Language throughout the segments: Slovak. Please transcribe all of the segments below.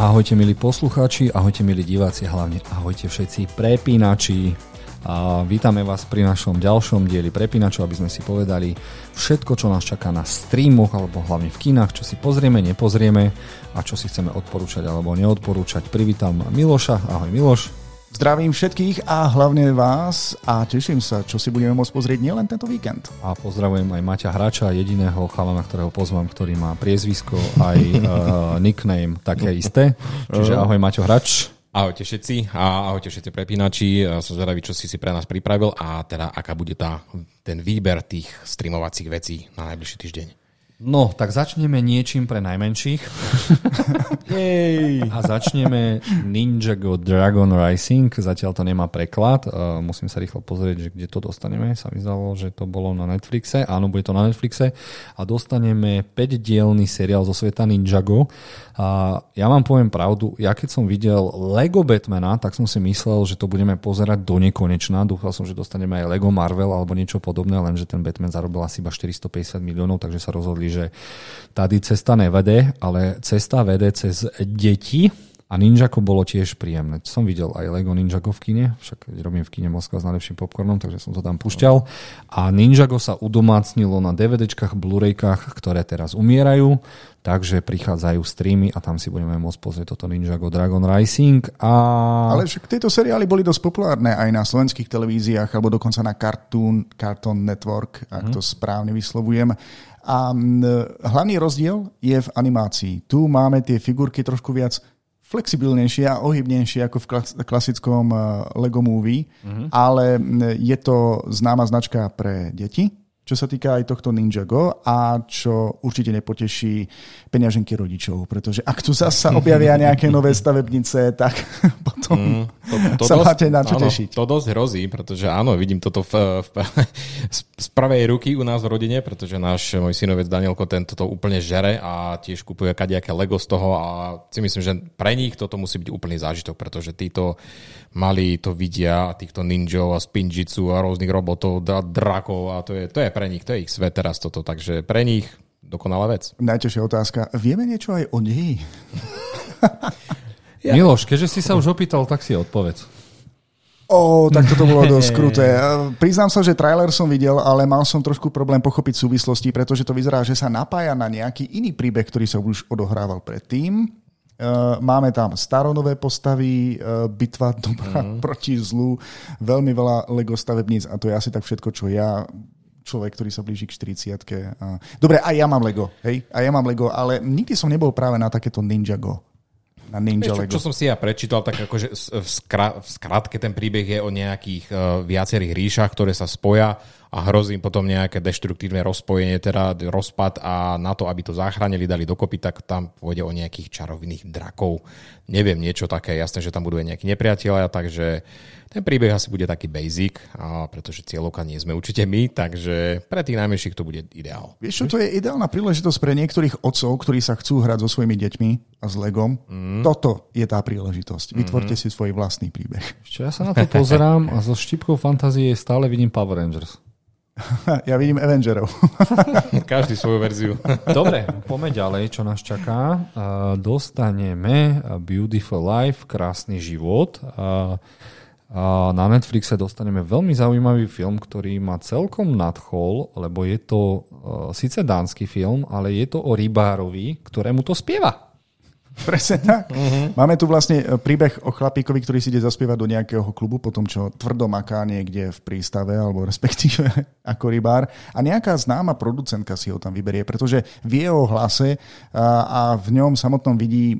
Ahojte milí poslucháči, ahojte milí diváci, hlavne ahojte všetci prepínači. A vítame vás pri našom ďalšom dieli prepínačov, aby sme si povedali všetko, čo nás čaká na streamoch alebo hlavne v kinách, čo si pozrieme, nepozrieme a čo si chceme odporúčať alebo neodporúčať. Privítam Miloša, ahoj Miloš. Zdravím všetkých a hlavne vás a teším sa, čo si budeme môcť pozrieť nielen tento víkend. A pozdravujem aj Maťa Hrača, jediného chalana, ktorého pozvám, ktorý má priezvisko aj uh, nickname také isté. Čiže ahoj Maťo Hrač. Ahojte všetci a ahojte všetci prepínači. Som zvedavý, čo si si pre nás pripravil a teda aká bude tá, ten výber tých streamovacích vecí na najbližší týždeň. No, tak začneme niečím pre najmenších. Jej. A začneme Ninjago Dragon Rising. Zatiaľ to nemá preklad. Uh, musím sa rýchlo pozrieť, že kde to dostaneme. Sa mi zdalo, že to bolo na Netflixe. Áno, bude to na Netflixe. A dostaneme 5-dielný seriál zo sveta Ninjago. A ja vám poviem pravdu, ja keď som videl Lego Batmana, tak som si myslel, že to budeme pozerať do nekonečna. Dúfal som, že dostaneme aj Lego Marvel alebo niečo podobné, lenže ten Batman zarobil asi iba 450 miliónov, takže sa rozhodli, že tady cesta nevede, ale cesta vede cez deti a Ninjago bolo tiež príjemné. Som videl aj Lego Ninjago v kine, však robím v kine Moskva s najlepším popcornom, takže som to tam pušťal. A Ninjago sa udomácnilo na DVDčkách, Blu-raykách, ktoré teraz umierajú, takže prichádzajú streamy a tam si budeme môcť pozrieť toto Ninjago Dragon Rising. A... Ale však tieto seriály boli dosť populárne aj na slovenských televíziách, alebo dokonca na Cartoon, Cartoon Network, ak hmm. to správne vyslovujem. A hlavný rozdiel je v animácii. Tu máme tie figurky trošku viac flexibilnejšie a ohybnejšie ako v klasickom eh, Lego Movie, mm-hmm. ale je to známa značka pre deti, čo sa týka aj tohto Ninjago a čo určite nepoteší peňaženky rodičov, pretože ak tu zasa objavia nejaké nové stavebnice, tak potom mm, to, to sa dosť, máte na čo áno, tešiť. To dosť hrozí, pretože áno, vidím toto v, v, z pravej ruky u nás v rodine, pretože náš môj synovec Danielko tento to úplne žere a tiež kupuje kadejaké Lego z toho a si myslím, že pre nich toto musí byť úplný zážitok, pretože títo mali to vidia, týchto ninjov a spinjitsu a rôznych robotov, drakov a to je, to je pre nich, to je ich svet teraz toto, takže pre nich dokonalá vec. Najťažšia otázka, vieme niečo aj o nej? ja. Miloš, keďže si sa už opýtal, tak si odpovedz. Ó, tak toto bolo dosť kruté. Priznám sa, že trailer som videl, ale mal som trošku problém pochopiť súvislosti, pretože to vyzerá, že sa napája na nejaký iný príbeh, ktorý sa už odohrával predtým. Máme tam staronové postavy, bitva dobra mm. proti zlu, veľmi veľa Lego stavebníc a to je asi tak všetko, čo ja človek, ktorý sa blíži k 40 Dobre, aj ja mám Lego, hej, aj ja mám Lego, ale nikdy som nebol práve na takéto Ninjago. Na Ninja čo, Lego. čo som si ja prečítal, tak akože v, skra, v skratke ten príbeh je o nejakých uh, viacerých ríšach, ktoré sa spoja a hrozí potom nejaké deštruktívne rozpojenie, teda rozpad a na to, aby to zachránili, dali dokopy, tak tam pôjde o nejakých čarovných drakov. Neviem, niečo také, jasné, že tam budú aj nejakí nepriatelia, takže ten príbeh asi bude taký basic, a pretože cieľovka nie sme určite my, takže pre tých najmenších to bude ideál. Vieš čo, to je ideálna príležitosť pre niektorých otcov, ktorí sa chcú hrať so svojimi deťmi a s Legom. Mm. Toto je tá príležitosť. Vytvorte mm. si svoj vlastný príbeh. Čo ja sa na to pozerám a so štipkou fantázie stále vidím Power Rangers. Ja vidím Avengerov. Každý svoju verziu. Dobre, poďme ďalej, čo nás čaká. Dostaneme Beautiful Life, krásny život. Na Netflixe dostaneme veľmi zaujímavý film, ktorý ma celkom nadchol, lebo je to síce dánsky film, ale je to o rybárovi, ktorému to spieva. Presne tak. Uh-huh. Máme tu vlastne e, príbeh o chlapíkovi, ktorý si ide zaspievať do nejakého klubu, po tom, čo tvrdo maká niekde v prístave, alebo respektíve ako rybár. A nejaká známa producentka si ho tam vyberie, pretože v jeho hlase a, a v ňom samotnom vidí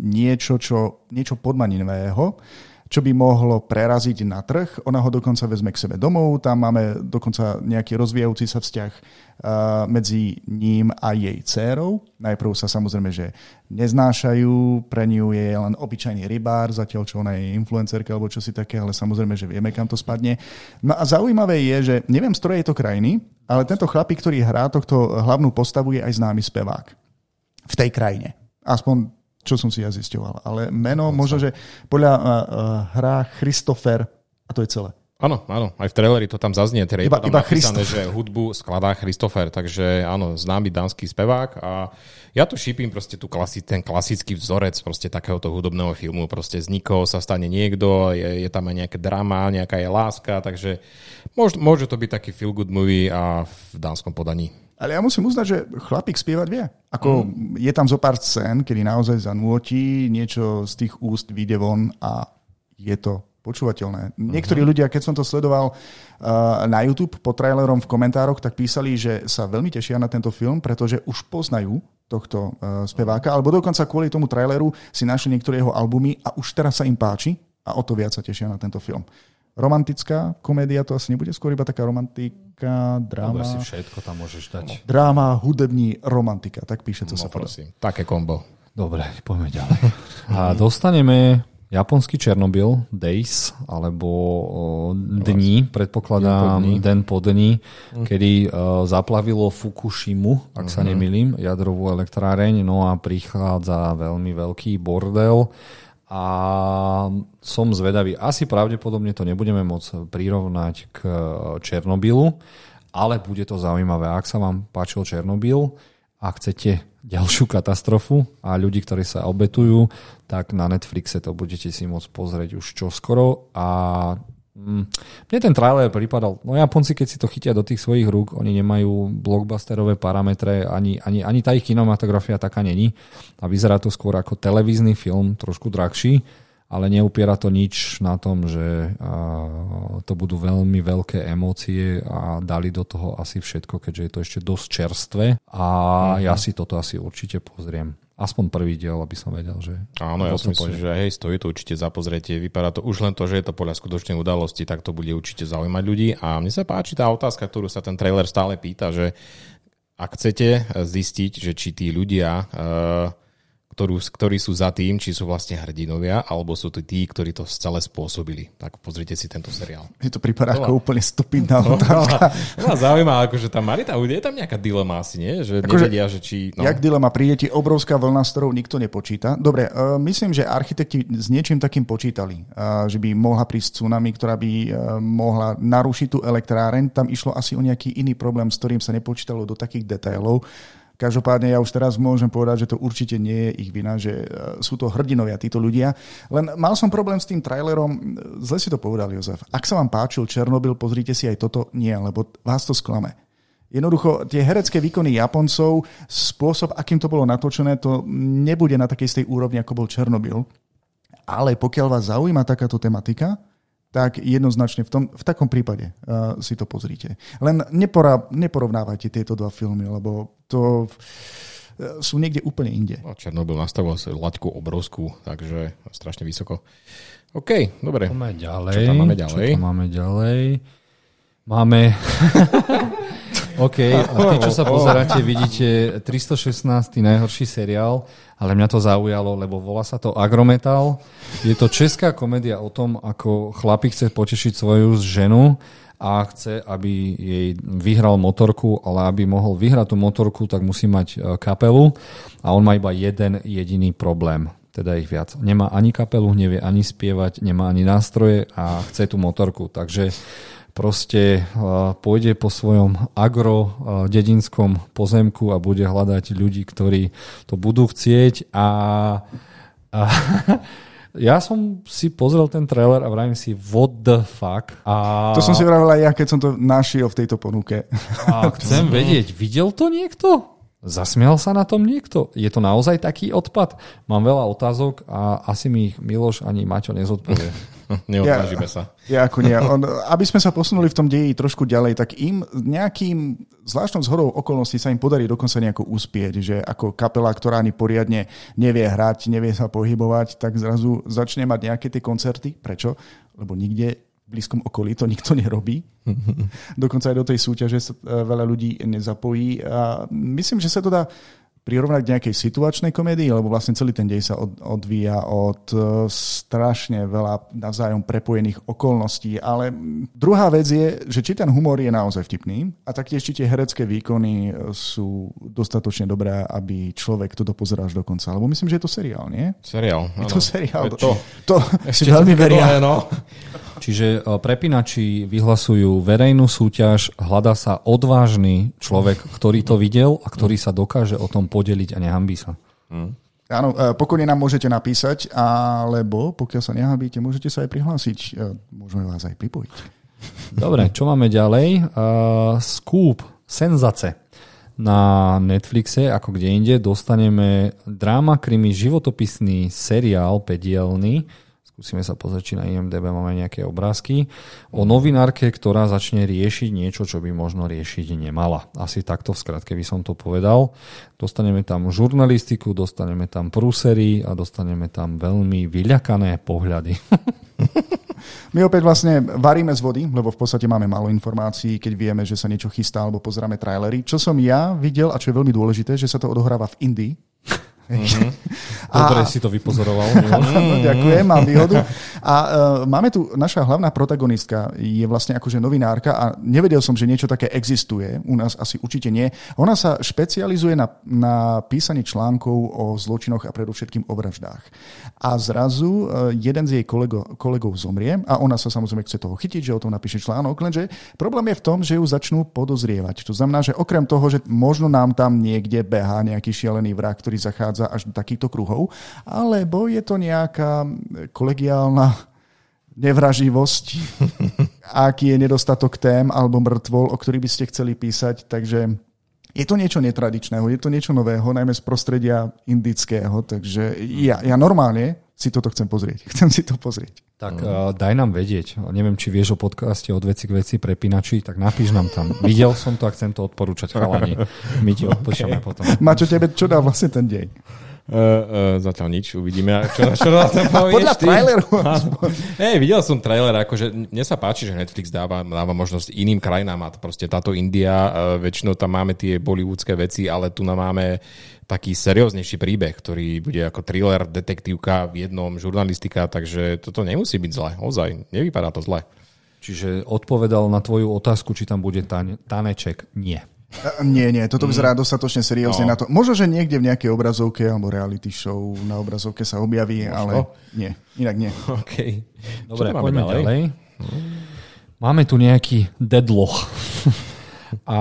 niečo, čo, niečo podmaninového čo by mohlo preraziť na trh. Ona ho dokonca vezme k sebe domov, tam máme dokonca nejaký rozvíjajúci sa vzťah medzi ním a jej dcérou. Najprv sa samozrejme, že neznášajú, pre ňu je len obyčajný rybár, zatiaľ čo ona je influencerka alebo čo si také, ale samozrejme, že vieme, kam to spadne. No a zaujímavé je, že neviem, z ktorej je to krajiny, ale tento chlapík, ktorý hrá tohto hlavnú postavu, je aj známy spevák v tej krajine. Aspoň čo som si ja zisťoval. Ale meno, možno, že podľa uh, hrá Christopher a to je celé. Áno, áno, aj v traileri to tam zaznie, teda Iba- iba napísané, že hudbu skladá Christopher, takže áno, známy dánsky spevák a ja tu šípim proste tu klasi, ten klasický vzorec proste takéhoto hudobného filmu, proste z nikoho sa stane niekto, je, je tam aj nejaké drama, nejaká je láska, takže môž, môže to byť taký feel good movie a v dánskom podaní. Ale ja musím uznať, že chlapík spievať vie. Ako mm. je tam zo pár scén, kedy naozaj zanúti, niečo z tých úst vyjde von a je to počúvateľné. Niektorí ľudia, keď som to sledoval uh, na YouTube pod trailerom v komentároch, tak písali, že sa veľmi tešia na tento film, pretože už poznajú tohto uh, speváka, alebo dokonca kvôli tomu traileru si našli niektoré jeho albumy a už teraz sa im páči a o to viac sa tešia na tento film. Romantická komédia to asi nebude skôr iba taká romantika, dráma. si všetko tam môžeš dať. Dráma, hudební, romantika. Tak píše, co No sa podá. prosím, také kombo. Dobre, poďme ďalej. A dostaneme japonský Černobyl, Days, alebo o, dní, predpokladám, Deň po dni. den po dni, kedy uh, zaplavilo Fukushimu, ak sa nemýlim, jadrovú elektráreň, no a prichádza veľmi veľký bordel a som zvedavý. Asi pravdepodobne to nebudeme môcť prirovnať k Černobylu, ale bude to zaujímavé. Ak sa vám páčil Černobyl a chcete ďalšiu katastrofu a ľudí, ktorí sa obetujú, tak na Netflixe to budete si môcť pozrieť už čoskoro a mne ten trailer pripadal, no Japonci, keď si to chytia do tých svojich rúk, oni nemajú blockbusterové parametre, ani, ani, ani tá ich kinematografia taká není. A vyzerá to skôr ako televízny film, trošku drahší, ale neupiera to nič na tom, že a, to budú veľmi veľké emócie a dali do toho asi všetko, keďže je to ešte dosť čerstvé. A ja si toto asi určite pozriem. Aspoň prvý diel, aby som vedel, že... Áno, ja si myslím, pôjde. že hej, stojí to určite za pozretie. Vypadá to už len to, že je to podľa skutočnej udalosti, tak to bude určite zaujímať ľudí. A mne sa páči tá otázka, ktorú sa ten trailer stále pýta, že ak chcete zistiť, že či tí ľudia, eh, ktorú, ktorí sú za tým, či sú vlastne hrdinovia, alebo sú to tí, ktorí to celé spôsobili. Tak pozrite si tento seriál. Je to prípada No. ako úplne stupidná No, otázka. ma zaujíma, akože tam Marita, je tam nejaká dilema asi, nie? Že Akože- nevedia, že či... No. Jak dilema, príde ti obrovská vlna, s ktorou nikto nepočíta. Dobre, uh, myslím, že architekti s niečím takým počítali, uh, že by mohla prísť tsunami, ktorá by uh, mohla narušiť tú elektráreň. Tam išlo asi o nejaký iný problém, s ktorým sa nepočítalo do takých detailov. Každopádne ja už teraz môžem povedať, že to určite nie je ich vina, že uh, sú to hrdinovia títo ľudia. Len mal som problém s tým trailerom, zle si to povedal Jozef. Ak sa vám páčil Černobyl, pozrite si aj toto, nie, lebo vás to sklame. Jednoducho, tie herecké výkony Japoncov, spôsob, akým to bolo natočené, to nebude na takej istej úrovni, ako bol Černobyl. Ale pokiaľ vás zaujíma takáto tematika, tak jednoznačne v, tom, v takom prípade uh, si to pozrite. Len nepora, neporovnávajte tieto dva filmy, lebo to uh, sú niekde úplne inde. No, Černobyl nastavil si laťku obrovskú, takže strašne vysoko. OK, dobre. Poďme ďalej. Čo tam máme ďalej? Čo tam máme ďalej? Máme... OK, a tí, čo sa pozeráte, vidíte 316. najhorší seriál, ale mňa to zaujalo, lebo volá sa to Agrometal. Je to česká komédia o tom, ako chlapík chce potešiť svoju ženu a chce, aby jej vyhral motorku, ale aby mohol vyhrať tú motorku, tak musí mať e, kapelu a on má iba jeden jediný problém teda ich viac. Nemá ani kapelu, nevie ani spievať, nemá ani nástroje a chce tú motorku. Takže proste pôjde po svojom agro dedinskom pozemku a bude hľadať ľudí, ktorí to budú chcieť a, a ja som si pozrel ten trailer a vravím si what the fuck a, To som si vravil aj ja, keď som to našiel v tejto ponuke. a chcem vedieť, videl to niekto? Zasmial sa na tom niekto? Je to naozaj taký odpad? Mám veľa otázok a asi mi ich Miloš ani Maťo nezodpovie. Neodvážime sa. Ja ako nie. On, aby sme sa posunuli v tom deji trošku ďalej, tak im nejakým zvláštnou zhodou okolností sa im podarí dokonca nejako uspieť, že ako kapela, ktorá ani poriadne nevie hrať, nevie sa pohybovať, tak zrazu začne mať nejaké tie koncerty. Prečo? Lebo nikde v blízkom okolí to nikto nerobí. Dokonca aj do tej súťaže sa e, veľa ľudí nezapojí. A myslím, že sa to dá prirovnať k nejakej situačnej komédii, lebo vlastne celý ten dej sa od, odvíja od e, strašne veľa navzájom prepojených okolností. Ale druhá vec je, že či ten humor je naozaj vtipný a taktiež či tie herecké výkony e, sú dostatočne dobré, aby človek to dopozerá až do konca. Lebo myslím, že je to seriál, nie? Seriál. Je to seriál. Je to. to si Ešte veľmi veria. dlhé, no. Čiže e, prepínači vyhlasujú verejnú súťaž, hľadá sa odvážny človek, ktorý to videl a ktorý sa dokáže o tom podeliť a nehambí sa. Hmm. Áno, e, pokojne nám môžete napísať, alebo pokiaľ sa nehambíte, môžete sa aj prihlásiť. E, môžeme vás aj pripojiť. Dobre, čo máme ďalej? Uh, Scoop, senzace na Netflixe, ako kde inde, dostaneme dráma, krimi, životopisný seriál, pedielný, skúsime sa pozrieť, či na IMDB máme nejaké obrázky, o novinárke, ktorá začne riešiť niečo, čo by možno riešiť nemala. Asi takto v skratke by som to povedal. Dostaneme tam žurnalistiku, dostaneme tam prúsery a dostaneme tam veľmi vyľakané pohľady. My opäť vlastne varíme z vody, lebo v podstate máme málo informácií, keď vieme, že sa niečo chystá alebo pozeráme trailery. Čo som ja videl, a čo je veľmi dôležité, že sa to odohráva v Indii, Mm-hmm. Dobre a... si to vypozoroval. Ďakujem, mám výhodu. A uh, máme tu, naša hlavná protagonistka je vlastne akože novinárka a nevedel som, že niečo také existuje. U nás asi určite nie. Ona sa špecializuje na, na písanie článkov o zločinoch a predovšetkým o vraždách. A zrazu uh, jeden z jej kolego, kolegov zomrie a ona sa samozrejme chce toho chytiť, že o tom napíše článok, lenže problém je v tom, že ju začnú podozrievať. To znamená, že okrem toho, že možno nám tam niekde behá nejaký šialený vrah, ktorý zachádza dochádza až do takýchto kruhov, alebo je to nejaká kolegiálna nevraživosť, aký je nedostatok tém alebo mŕtvol, o ktorých by ste chceli písať, takže je to niečo netradičného, je to niečo nového, najmä z prostredia indického, takže ja, ja normálne si toto chcem pozrieť. Chcem si to pozrieť. Tak uh, daj nám vedieť. Neviem, či vieš o podcaste od veci k veci prepínači, tak napíš nám tam. Videl som to a chcem to odporúčať chalani. My ti odporúčame okay. potom. Mačo, tebe čo dá vlastne ten deň? Uh, uh, zatiaľ nič, uvidíme. Čo, čo na to Podľa traileru. Hej, videl som trailer, akože mne sa páči, že Netflix dáva, dáva možnosť iným krajinám a to proste táto India, uh, väčšinou tam máme tie bollywoodske veci, ale tu nám máme taký serióznejší príbeh, ktorý bude ako thriller, detektívka v jednom, žurnalistika, takže toto nemusí byť zle, ozaj, nevypadá to zle. Čiže odpovedal na tvoju otázku, či tam bude taneček? Nie. Nie, nie, toto vyzerá mm. dostatočne seriózne no. na to. Možno, že niekde v nejakej obrazovke alebo reality show na obrazovke sa objaví, Možno. ale nie, inak nie. Okay. Dobre, poďme ďalej. ďalej. Máme tu nejaký deadlock. a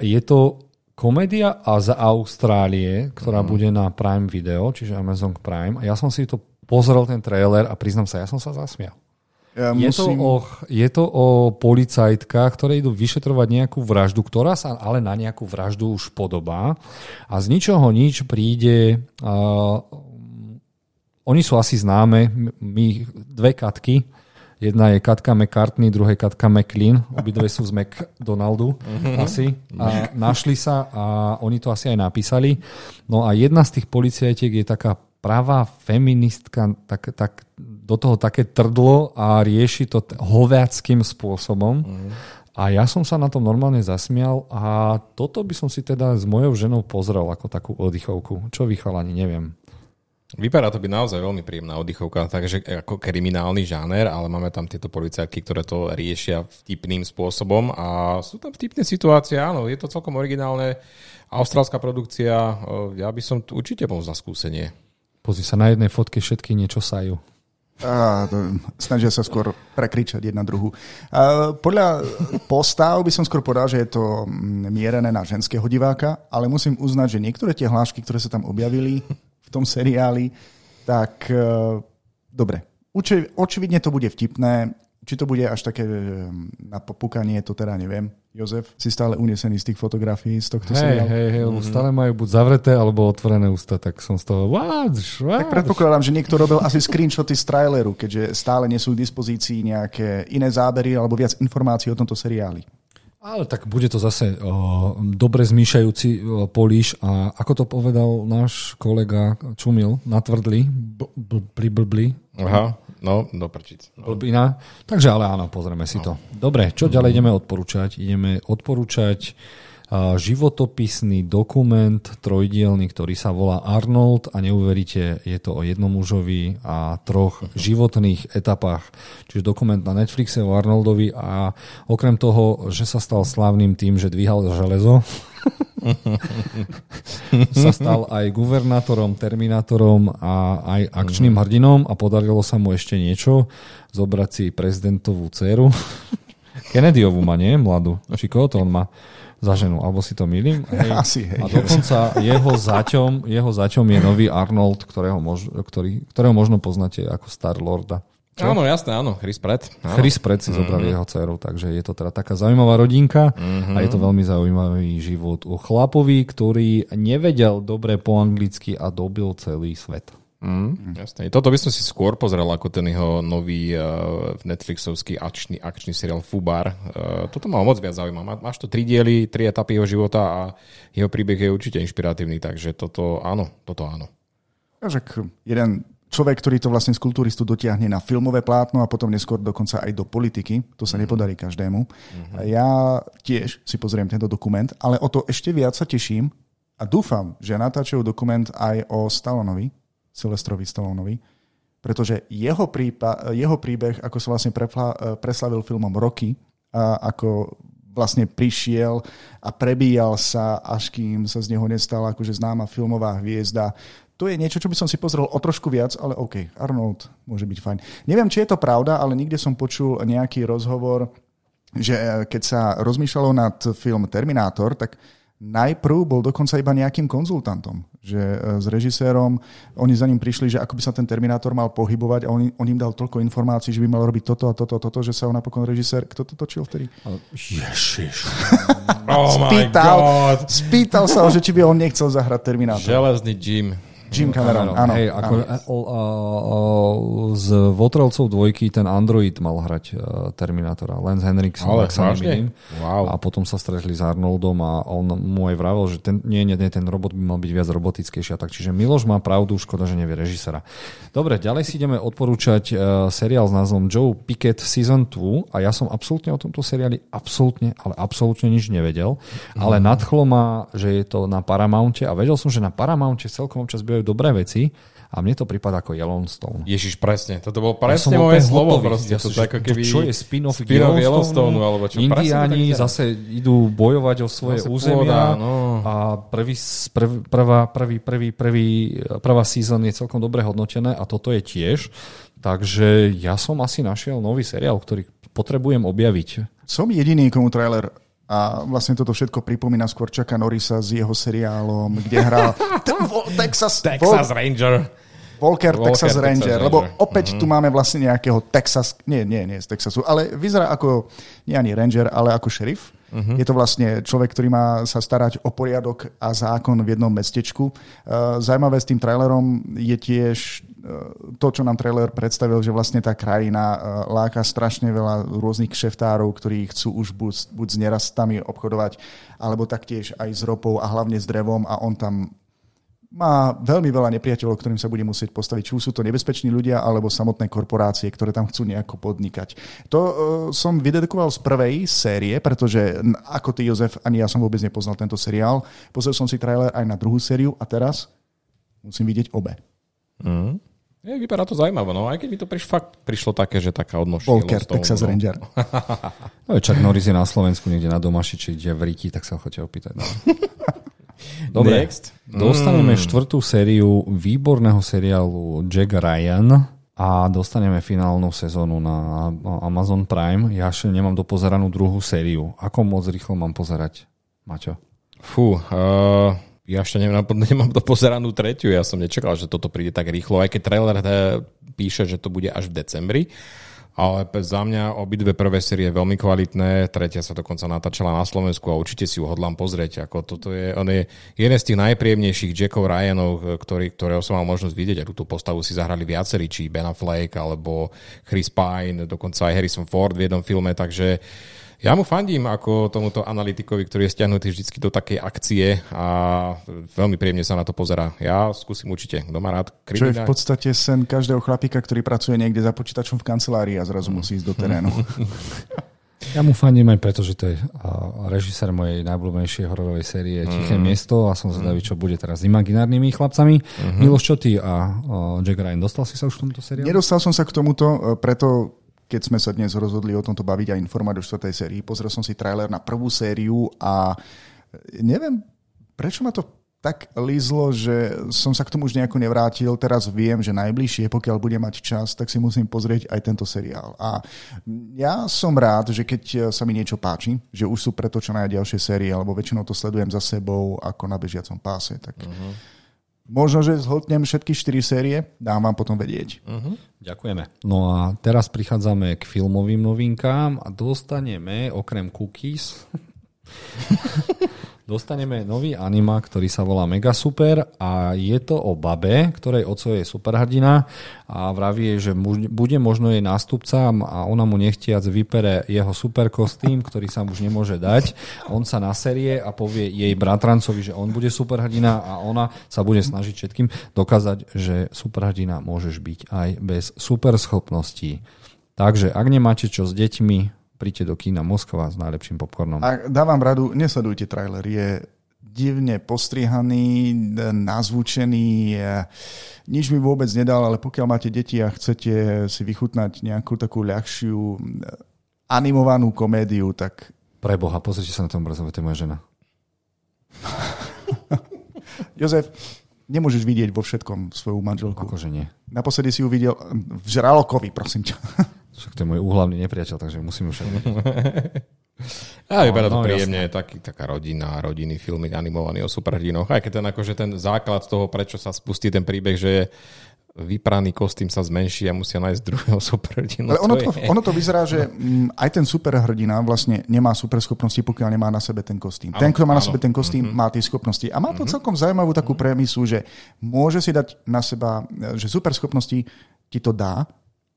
je to komédia a z Austrálie, ktorá mm. bude na Prime Video, čiže Amazon Prime. A ja som si to pozrel, ten trailer a priznám sa, ja som sa zasmial. Ja je, musím... to o, je to o policajtkách, ktoré idú vyšetrovať nejakú vraždu, ktorá sa ale na nejakú vraždu už podobá. A z ničoho nič príde... Uh, oni sú asi známe, my dve katky, Jedna je Katka McCartney, druhá je Katka McLean. Obidve sú z McDonaldu mm-hmm. asi. A našli sa a oni to asi aj napísali. No a jedna z tých policajtiek je taká pravá feministka, tak, tak do toho také trdlo a rieši to hoviackým spôsobom. Mm. A ja som sa na tom normálne zasmial a toto by som si teda s mojou ženou pozrel ako takú oddychovku. Čo vychalani, neviem. Vypadá to byť naozaj veľmi príjemná oddychovka, takže ako kriminálny žáner, ale máme tam tieto policajky, ktoré to riešia vtipným spôsobom a sú tam vtipné situácie, áno, je to celkom originálne. Austrálska produkcia, ja by som určite bol za skúsenie. Pozri sa, na jednej fotke všetky niečo sajú. A, snažia sa skôr prekričať jedna druhu. A, podľa postav by som skôr povedal, že je to mierené na ženského diváka, ale musím uznať, že niektoré tie hlášky, ktoré sa tam objavili v tom seriáli, tak e, dobre. Očividne to bude vtipné. Či to bude až také na popukanie, to teda neviem. Jozef, si stále unesený z tých fotografií z tohto hey, seriálu? Hej, hej, mm-hmm. stále majú buď zavreté, alebo otvorené ústa, tak som z toho... Váč, váč. Tak predpokladám, že niekto robil asi screenshoty z traileru, keďže stále nie sú k dispozícii nejaké iné zábery alebo viac informácií o tomto seriáli. Ale tak bude to zase o, dobre zmýšajúci o, políš a ako to povedal náš kolega Čumil, natvrdli, blbli, blbli. Aha. No, do prčic. No. Blbina. Takže ale áno, pozrieme si no. to. Dobre, čo ďalej ideme odporúčať? Ideme odporúčať životopisný dokument trojdielny, ktorý sa volá Arnold a neuveríte, je to o jednom mužovi a troch životných etapách. Čiže dokument na Netflixe o Arnoldovi a okrem toho, že sa stal slávnym tým, že dvíhal železo, sa stal aj guvernátorom, terminátorom a aj akčným hrdinom a podarilo sa mu ešte niečo, zobrať si prezidentovú dceru. Kennedyovú má, nie? Mladú. Či koho to on má za ženu? Alebo si to milím? Hej. Asi, hej. A dokonca jeho zaťom, jeho zaťom je nový Arnold, ktorého, mož, ktorý, ktorého možno poznáte ako Star Lorda. Čo? Áno, jasné, áno, Chris Pratt. Áno. Chris Pratt si zobral mm-hmm. jeho dceru, takže je to teda taká zaujímavá rodinka mm-hmm. a je to veľmi zaujímavý život u chlapovi, ktorý nevedel dobre po anglicky a dobil celý svet. Mm, jasné. Toto by som si skôr pozrel ako ten jeho nový uh, Netflixovský akčný, akčný seriál Fubar. Uh, toto ma moc viac zaujíma. Má, máš to tri diely, tri etapy jeho života a jeho príbeh je určite inšpiratívny, takže toto áno, toto áno. Takže jeden človek, ktorý to vlastne z kulturistu dotiahne na filmové plátno a potom neskôr dokonca aj do politiky. To sa mm. nepodarí každému. Mm-hmm. Ja tiež si pozriem tento dokument, ale o to ešte viac sa teším a dúfam, že natáčajú dokument aj o Stallonovi, Silvestrovi Stallonovi, pretože jeho, prípa, jeho príbeh, ako sa vlastne prepla, preslavil filmom Rocky, a ako vlastne prišiel a prebíjal sa, až kým sa z neho nestala akože známa filmová hviezda, to je niečo, čo by som si pozrel o trošku viac, ale OK, Arnold môže byť fajn. Neviem, či je to pravda, ale nikde som počul nejaký rozhovor, že eh, keď sa rozmýšľalo nad film Terminátor, tak najprv bol dokonca iba nejakým konzultantom, že eh, s režisérom, oni za ním prišli, že ako by sa ten Terminátor mal pohybovať a on, on im dal toľko informácií, že by mal robiť toto a toto a toto, že sa ho napokon režisér, kto to točil vtedy? Ježiš. oh spýtal, spýtal sa ho, že či by on nechcel zahrať Terminátor. Železný Jim. Jim Cameron, áno. Hej, ako áno. A, a, a, z Votrelcov dvojky ten Android mal hrať uh, Terminátora. Lance Henriksen, Ale sa wow. A potom sa stretli s Arnoldom a on mu aj vravel, že ten, nie, nie, nie, ten robot by mal byť viac robotickejší. A tak, čiže Miloš má pravdu, škoda, že nevie režisera. Dobre, ďalej si ideme odporúčať uh, seriál s názvom Joe Pickett Season 2 a ja som absolútne o tomto seriáli absolútne, ale absolútne nič nevedel. Mm. Ale nadchlo ma, že je to na Paramounte a vedel som, že na Paramounte celkom občas bývajú dobré veci a mne to prípada ako Yellowstone. Ježiš, presne. Toto bolo presne ja moje slovo. Proste. Ja to, to, ako keby... čo je spin-off, spin-off Yellowstone? alebo čo? Indiáni zase idú bojovať o svoje zase územia pôda, no. a prvý, prv, prvá, prvý, prvý, prvý, prvá season je celkom dobre hodnotené a toto je tiež. Takže ja som asi našiel nový seriál, ktorý potrebujem objaviť. Som jediný, komu trailer a vlastne toto všetko pripomína skôr Čaka Norisa s jeho seriálom, kde hral Texas, Texas Ranger. Walker, Walker Texas, Texas Ranger, Ranger, lebo opäť mm-hmm. tu máme vlastne nejakého Texas, nie, nie, nie z Texasu, ale vyzerá ako, nie ani Ranger, ale ako šerif. Mm-hmm. Je to vlastne človek, ktorý má sa starať o poriadok a zákon v jednom mestečku. Zajímavé s tým trailerom je tiež to, čo nám trailer predstavil, že vlastne tá krajina e, láka strašne veľa rôznych kšeftárov, ktorí chcú už buď, buď s nerastami obchodovať, alebo taktiež aj s ropou a hlavne s drevom a on tam má veľmi veľa nepriateľov, ktorým sa bude musieť postaviť. Či sú to nebezpeční ľudia, alebo samotné korporácie, ktoré tam chcú nejako podnikať. To uh, som vydedukoval z prvej série, pretože ako ty, Jozef, ani ja som vôbec nepoznal tento seriál. Pozrel som si trailer aj na druhú sériu a teraz musím vidieť obe. Mm. Je, vypadá to zaujímavé, no aj keď mi to priš, fakt prišlo také, že taká odnož. Volker, Texas no. Ranger. no, Čak Norris je na Slovensku niekde na Domaši, či ide v Ríti, tak sa ho chcete opýtať. No. Dobre, Next. dostaneme mm. štvrtú sériu výborného seriálu Jack Ryan a dostaneme finálnu sezónu na Amazon Prime. Ja ešte nemám dopozeranú druhú sériu. Ako moc rýchlo mám pozerať, Maťo? Fú, uh, ja ešte nemám, nemám to pozeranú tretiu, ja som nečakal, že toto príde tak rýchlo, aj keď trailer píše, že to bude až v decembri. Ale za mňa obidve prvé série veľmi kvalitné, tretia sa dokonca natáčala na Slovensku a určite si ju hodlám pozrieť. Ako toto je, on je jeden z tých najpríjemnejších Jackov Ryanov, ktorý, ktorého som mal možnosť vidieť a túto postavu si zahrali viacerí, či Ben Affleck alebo Chris Pine, dokonca aj Harrison Ford v jednom filme, takže uh, ja mu fandím ako tomuto analytikovi, ktorý je stiahnutý vždy do takej akcie a veľmi príjemne sa na to pozera. Ja skúsim určite, kto má rád kriminál. Čo je v podstate sen každého chlapíka, ktorý pracuje niekde za počítačom v kancelárii a zrazu musí ísť do terénu. Ja mu fandím aj preto, že to je režisér mojej najblúbenejšej hororovej série Tiché mm. miesto a som zvedavý, čo bude teraz s imaginárnymi chlapcami. Mm-hmm. Miloš, čo ty a Jack Ryan, dostal si sa už k tomuto seriálu? Nedostal som sa k tomuto, e, preto keď sme sa dnes rozhodli o tomto baviť a informovať o štvrtej sérii, pozrel som si trailer na prvú sériu a neviem prečo ma to tak lízlo, že som sa k tomu už nejako nevrátil. Teraz viem, že najbližšie, pokiaľ budem mať čas, tak si musím pozrieť aj tento seriál. A ja som rád, že keď sa mi niečo páči, že už sú pretočené aj ďalšie série, alebo väčšinou to sledujem za sebou ako na bežiacom páse, tak uh-huh. Možno, že zhltnem všetky štyri série, dám vám potom vedieť. Uh-huh. Ďakujeme. No a teraz prichádzame k filmovým novinkám a dostaneme okrem cookies dostaneme nový anima, ktorý sa volá Mega Super a je to o babe, ktorej oco je superhrdina a vraví jej, že bude možno jej nástupca a ona mu nechtiac vypere jeho super kostým, ktorý sa už nemôže dať. On sa naserie a povie jej bratrancovi, že on bude superhrdina a ona sa bude snažiť všetkým dokázať, že superhrdina môžeš byť aj bez superschopností. Takže ak nemáte čo s deťmi, príďte do kína Moskva s najlepším popcornom. A dávam radu, nesledujte trailer, je divne postrihaný, nazvučený, nič mi vôbec nedal, ale pokiaľ máte deti a chcete si vychutnať nejakú takú ľahšiu animovanú komédiu, tak... Preboha, pozrite sa na tom obrazove, to je moja žena. Jozef, nemôžeš vidieť vo všetkom svoju manželku. Akože nie. Naposledy si ju videl v Žralokovi, prosím ťa. Však to je môj úhlavný nepriateľ, takže musím už... Ja, vyberá to no, príjemne, taký, taká rodina, rodinný filmik animovaný o superhrdinoch. Aj keď ten, akože ten základ toho, prečo sa spustí ten príbeh, že je vypraný kostým sa zmenší a musia nájsť druhého superhrdinu. Ale ono to, ono to vyzerá, že mm, aj ten superhrdina vlastne nemá superschopnosti, pokiaľ nemá na sebe ten kostým. Ten, kto má na sebe ten kostým, mm-hmm. má tie schopnosti. A má to mm-hmm. celkom zaujímavú takú premisu, že môže si dať na seba, že superschopnosti ti to dá,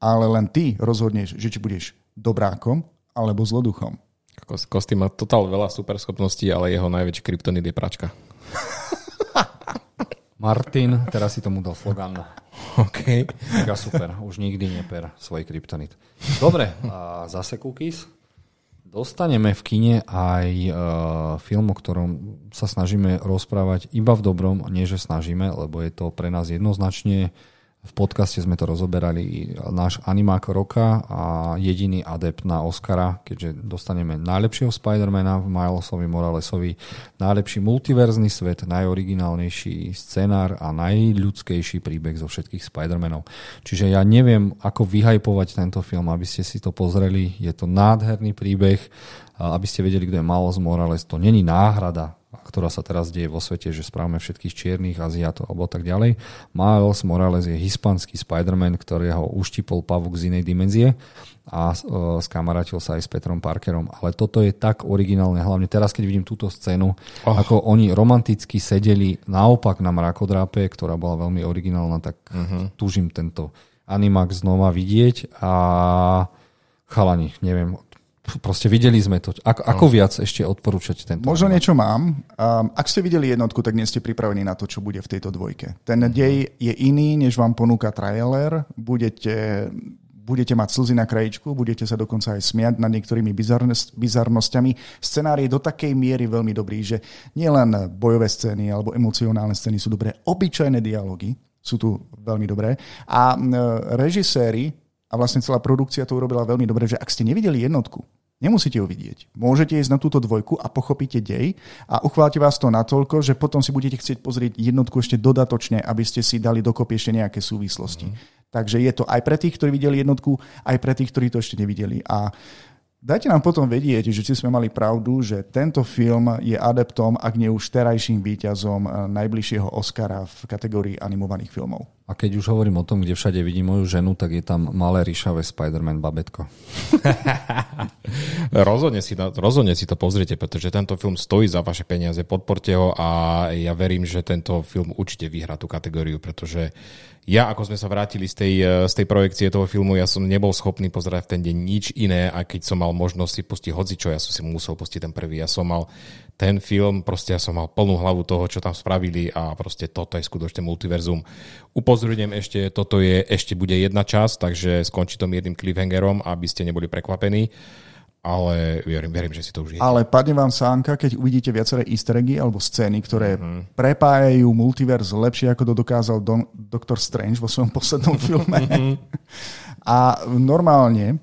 ale len ty rozhodneš, že či budeš dobrákom alebo zloduchom. Kostý má totál veľa superschopností, ale jeho najväčší kryptonit je pračka. Martin, teraz si tomu dal slogan. OK. Mega super, už nikdy neper svoj kryptonit. Dobre, a zase cookies. Dostaneme v kine aj uh, film, o ktorom sa snažíme rozprávať iba v dobrom, nie že snažíme, lebo je to pre nás jednoznačne v podcaste sme to rozoberali náš animák roka a jediný adept na Oscara, keďže dostaneme najlepšieho Spidermana v Milesovi Moralesovi, najlepší multiverzný svet, najoriginálnejší scenár a najľudskejší príbeh zo všetkých Spidermanov. Čiže ja neviem, ako vyhajpovať tento film, aby ste si to pozreli. Je to nádherný príbeh, aby ste vedeli, kto je Miles Morales. To není náhrada ktorá sa teraz deje vo svete, že správame všetkých čiernych, Aziatov alebo tak ďalej. Miles Morales je hispanský Spider-Man, ktorého uštipol pavuk z inej dimenzie a uh, skamarátil sa aj s Petrom Parkerom. Ale toto je tak originálne, hlavne teraz, keď vidím túto scénu, oh. ako oni romanticky sedeli naopak na mrakodrápe, ktorá bola veľmi originálna, tak uh-huh. túžim tento animák znova vidieť a chalani, neviem, proste videli sme to. Ako, ako no. viac ešte odporúčať tento? Možno animák? niečo mám. Um, ak ste videli jednotku, tak nie ste pripravení na to, čo bude v tejto dvojke. Ten mhm. dej je iný, než vám ponúka trailer. Budete, budete mať slzy na krajičku, budete sa dokonca aj smiať nad niektorými bizarnosťami. Scenár je do takej miery veľmi dobrý, že nielen bojové scény alebo emocionálne scény sú dobré, obyčajné dialógy sú tu veľmi dobré. A režiséri a vlastne celá produkcia to urobila veľmi dobre, že ak ste nevideli jednotku, nemusíte ju vidieť. Môžete ísť na túto dvojku a pochopíte dej a uchváte vás to natoľko, že potom si budete chcieť pozrieť jednotku ešte dodatočne, aby ste si dali dokopy ešte nejaké súvislosti. Mm. Takže je to aj pre tých, ktorí videli jednotku, aj pre tých, ktorí to ešte nevideli. A Dajte nám potom vedieť, že či sme mali pravdu, že tento film je adeptom, ak nie už terajším víťazom eh, najbližšieho Oscara v kategórii animovaných filmov. A keď už hovorím o tom, kde všade vidím moju ženu, tak je tam malé ríšavé Spider-Man babetko. rozhodne, si to, rozhodne si to pozrite, pretože tento film stojí za vaše peniaze, podporte ho a ja verím, že tento film určite vyhrá tú kategóriu, pretože ja, ako sme sa vrátili z tej, eh, z tej projekcie toho filmu, ja som nebol schopný pozerať v ten deň nič iné, a keď som mal možnosť si pustiť hocičo, ja som si musel pustiť ten prvý. Ja som mal ten film, proste ja som mal plnú hlavu toho, čo tam spravili a proste toto je skutočne multiverzum. Upozorňujem ešte, toto je, ešte bude jedna časť, takže skončí to jedným cliffhangerom, aby ste neboli prekvapení ale verím, verím, že si to už je. Ale padne vám sánka, keď uvidíte viaceré easter eggy alebo scény, ktoré mm-hmm. prepájajú multiverz lepšie, ako to dokázal Don, Doctor Strange vo svojom poslednom filme. Mm-hmm. A normálne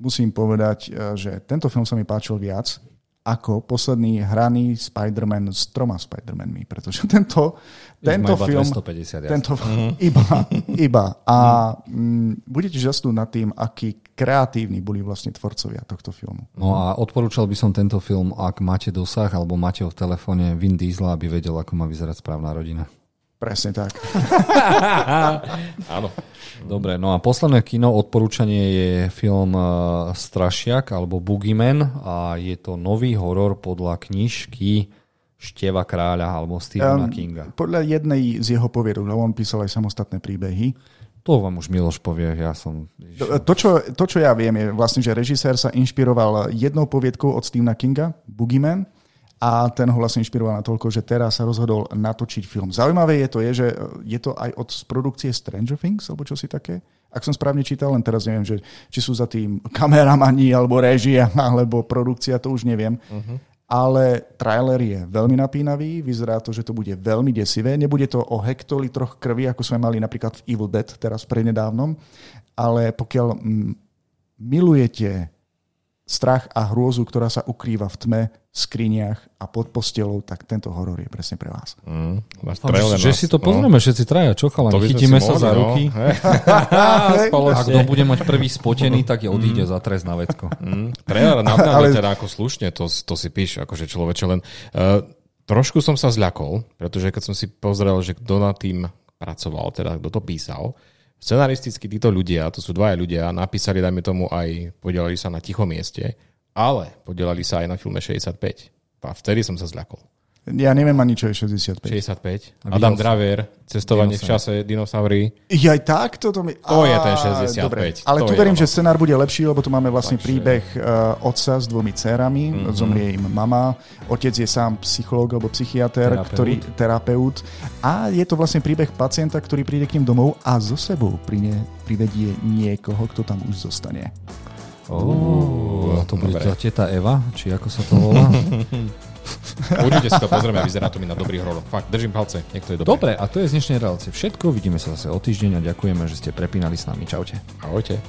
musím povedať, e, že tento film sa mi páčil viac ako posledný hraný Spider-Man s troma Spider-Manmi, pretože tento, tento iba film... 250 jasne. tento, iba, iba. A mm, budete žasnúť nad tým, akí kreatívni boli vlastne tvorcovia tohto filmu. No a odporúčal by som tento film, ak máte dosah alebo máte ho v telefóne Vin Diesel, aby vedel, ako má vyzerať správna rodina. Presne tak. Áno. Dobre, no a posledné kino odporúčanie je film uh, Strašiak alebo Boogeyman a je to nový horor podľa knižky Števa kráľa alebo Stephena Um, Kinga. Podľa jednej z jeho poviedok, lebo on písal aj samostatné príbehy. To vám už Miloš povie, ja som... To čo, to, čo ja viem, je vlastne, že režisér sa inšpiroval jednou poviedkou od Stephena Kinga, Boogeyman, a ten ho vlastne inšpiroval na toľko, že teraz sa rozhodol natočiť film. Zaujímavé je to, je, že je to aj od produkcie Stranger Things, alebo čo si také? Ak som správne čítal, len teraz neviem, že, či sú za tým kameramani, alebo režia, alebo produkcia, to už neviem. Uh-huh. Ale trailer je veľmi napínavý, vyzerá to, že to bude veľmi desivé. Nebude to o hektolitroch krvi, ako sme mali napríklad v Evil Dead teraz prednedávnom, ale pokiaľ milujete strach a hrôzu, ktorá sa ukrýva v tme, v skriniach a pod postelou, tak tento horor je presne pre vás. Mm, Dúfam, že, že na- si to pozrieme všetci traja, čo chalani? Chytíme sa mohli, za no. ruky. Hej. A kto bude mať prvý spotený, tak je odíde za trest na vecko. Mm, trailer na Ale- teda ako slušne, to, to si píš, akože človeče len. Uh, trošku som sa zľakol, pretože keď som si pozrel, že kto na tým pracoval, teda kto to písal, scenaristicky títo ľudia, to sú dvaja ľudia, napísali, dajme tomu, aj podielali sa na tichom mieste, ale podielali sa aj na filme 65. A vtedy som sa zľakol. Ja neviem ani, čo je 65. 65. A Adam Draver, cestovanie v čase, dinosaury. Ja aj tak? Toto mi... To je ten Á, 65. Dobre. Ale To tu verím, ono. že scenár bude lepší, lebo tu máme vlastne Takže- príbeh uh, otca s dvomi dcerami. Mhm. Mm-hmm. Zomrie im mama. Otec je sám psychológ alebo psychiatr, Terapeut. ktorý terapeut. A je to vlastne príbeh pacienta, ktorý príde k ním domov a zo sebou prine, privedie niekoho, kto tam už zostane. Oh, to bude dobre. tá teta Eva, či ako sa to volá? Určite si to pozrieme, vyzerá to mi na dobrý horor. Fakt, držím palce, nech to je dobré. Dobre, a to je z dnešnej relácie všetko. Vidíme sa zase o týždeň a ďakujeme, že ste prepínali s nami. Čaute. Ahojte.